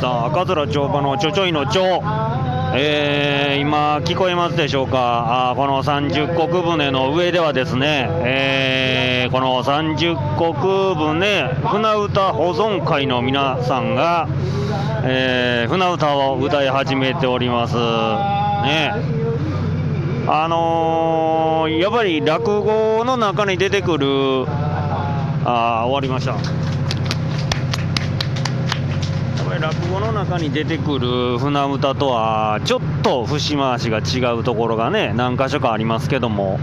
さん赤面町場のちょちょいの町えー、今聞こえますでしょうか？あこの三十石船の上ではですね、えー、この三十石船船歌保存会の皆さんが、えー、船歌を歌い始めております。ね。あのー、やっぱり落語の中に出てくるあ終わりました。落語の中に出てくる船歌とはちょっと節回しが違うところがね何箇所かありますけども、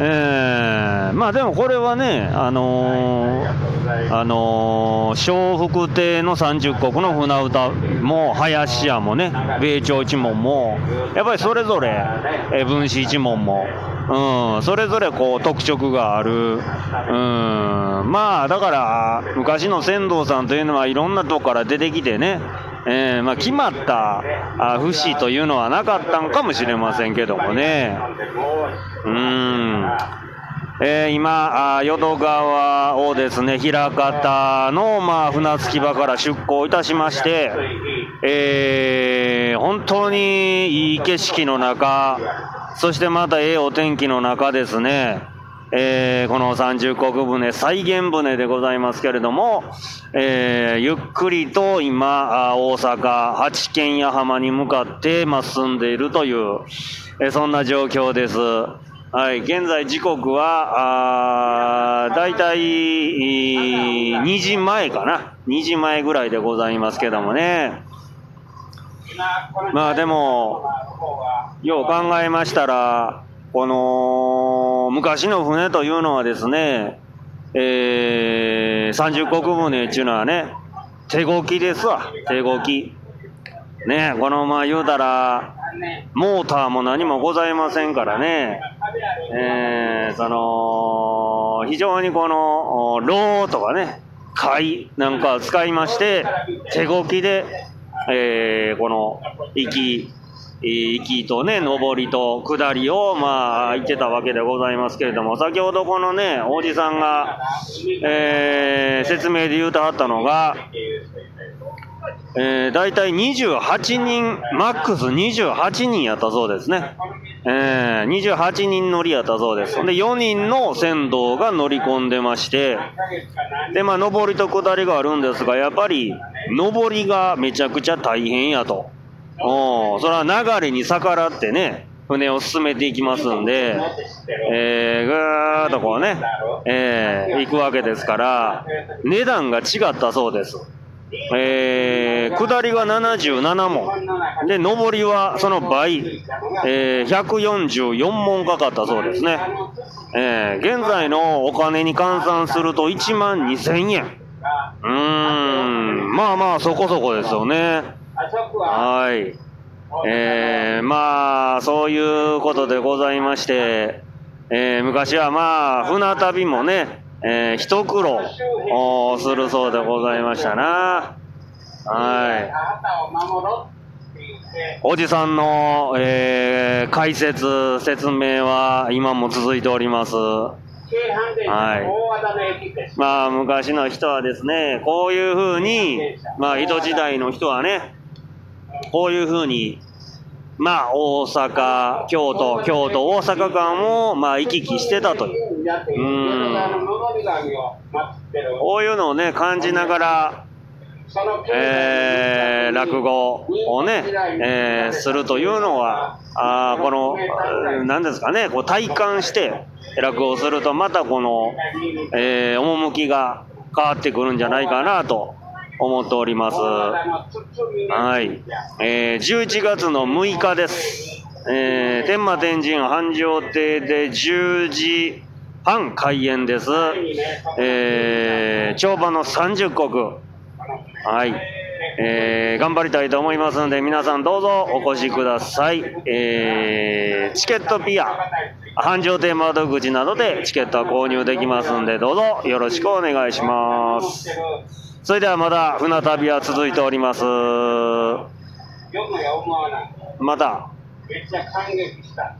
えー、まあでもこれはねあのー、あのー、笑福亭の三十石の船歌も林家もね米朝一門もやっぱりそれぞれ、え分子一門もうん、それぞれこう特色がある、うん、まあだから昔の船頭さんというのはいろんなとこから出てきてね、えーまあ、決まった節というのはなかったんかもしれませんけどもね。うんえー、今、淀川をですね、枚方の、まあ、船着き場から出港いたしまして、えー、本当にいい景色の中、そしてまたええお天気の中ですね、えー、この三十石船再現船でございますけれども、えー、ゆっくりと今、大阪八軒屋浜に向かって、ま、進んでいるという、えー、そんな状況です。はい、現在時刻は、あだいたい2時前かな。2時前ぐらいでございますけどもね。まあでも、よう考えましたら、この昔の船というのはですね、えー、三十石船っていうのはね、手動きですわ、手動き。ね、このまあ言うたら、モーターも何もございませんからね、えー、その、非常にこの、ローとかね、貝なんか使いまして、手動きで、えー、この、行き、行きとね、上りと下りを、まあ、言ってたわけでございますけれども、先ほどこのね、おじさんが、えー、説明で言うとあったのが、えー、大体28人、マックス28人やったそうですね。えー、28人乗りやったそうです。で、4人の船頭が乗り込んでまして、で、まあ、上りと下りがあるんですが、やっぱり、上りがめちゃくちゃ大変やと。おそれは流れに逆らってね、船を進めていきますんで、えー、ぐーっとこうね、えー、行くわけですから、値段が違ったそうです。えー、下りが77問。で、上りはその倍、えー、144問かかったそうですね。えー、現在のお金に換算すると1万2000円。うーん、まあまあそこそこですよね。はい。えー、まあ、そういうことでございまして、えー、昔はまあ、船旅もね、えー、一苦労するそうでございましたな。はい。おじさんの、えー、解説、説明は今も続いております。はい。まあ、昔の人はですね、こういうふうに、まあ、江戸時代の人はね、こういうふうに、まあ、大阪、京都、京都、大阪間を、まあ、行き来してたという。うん。こういうのをね、感じながら、えー、落語をね、えー、するというのは、あこの、何ですかね、こう体感して落語をすると、またこの、えー、趣が変わってくるんじゃないかなと思っております。はい。えー、11月の6日です。えー、天満天神繁盛亭で10時半開演です。えー、帳場の30国。はい。えー、頑張りたいと思いますので、皆さんどうぞお越しください。えー、チケットピア、繁盛亭窓口などでチケットは購入できますんで、どうぞよろしくお願いします。それではまだ船旅は続いております。また。めっちゃ感激した。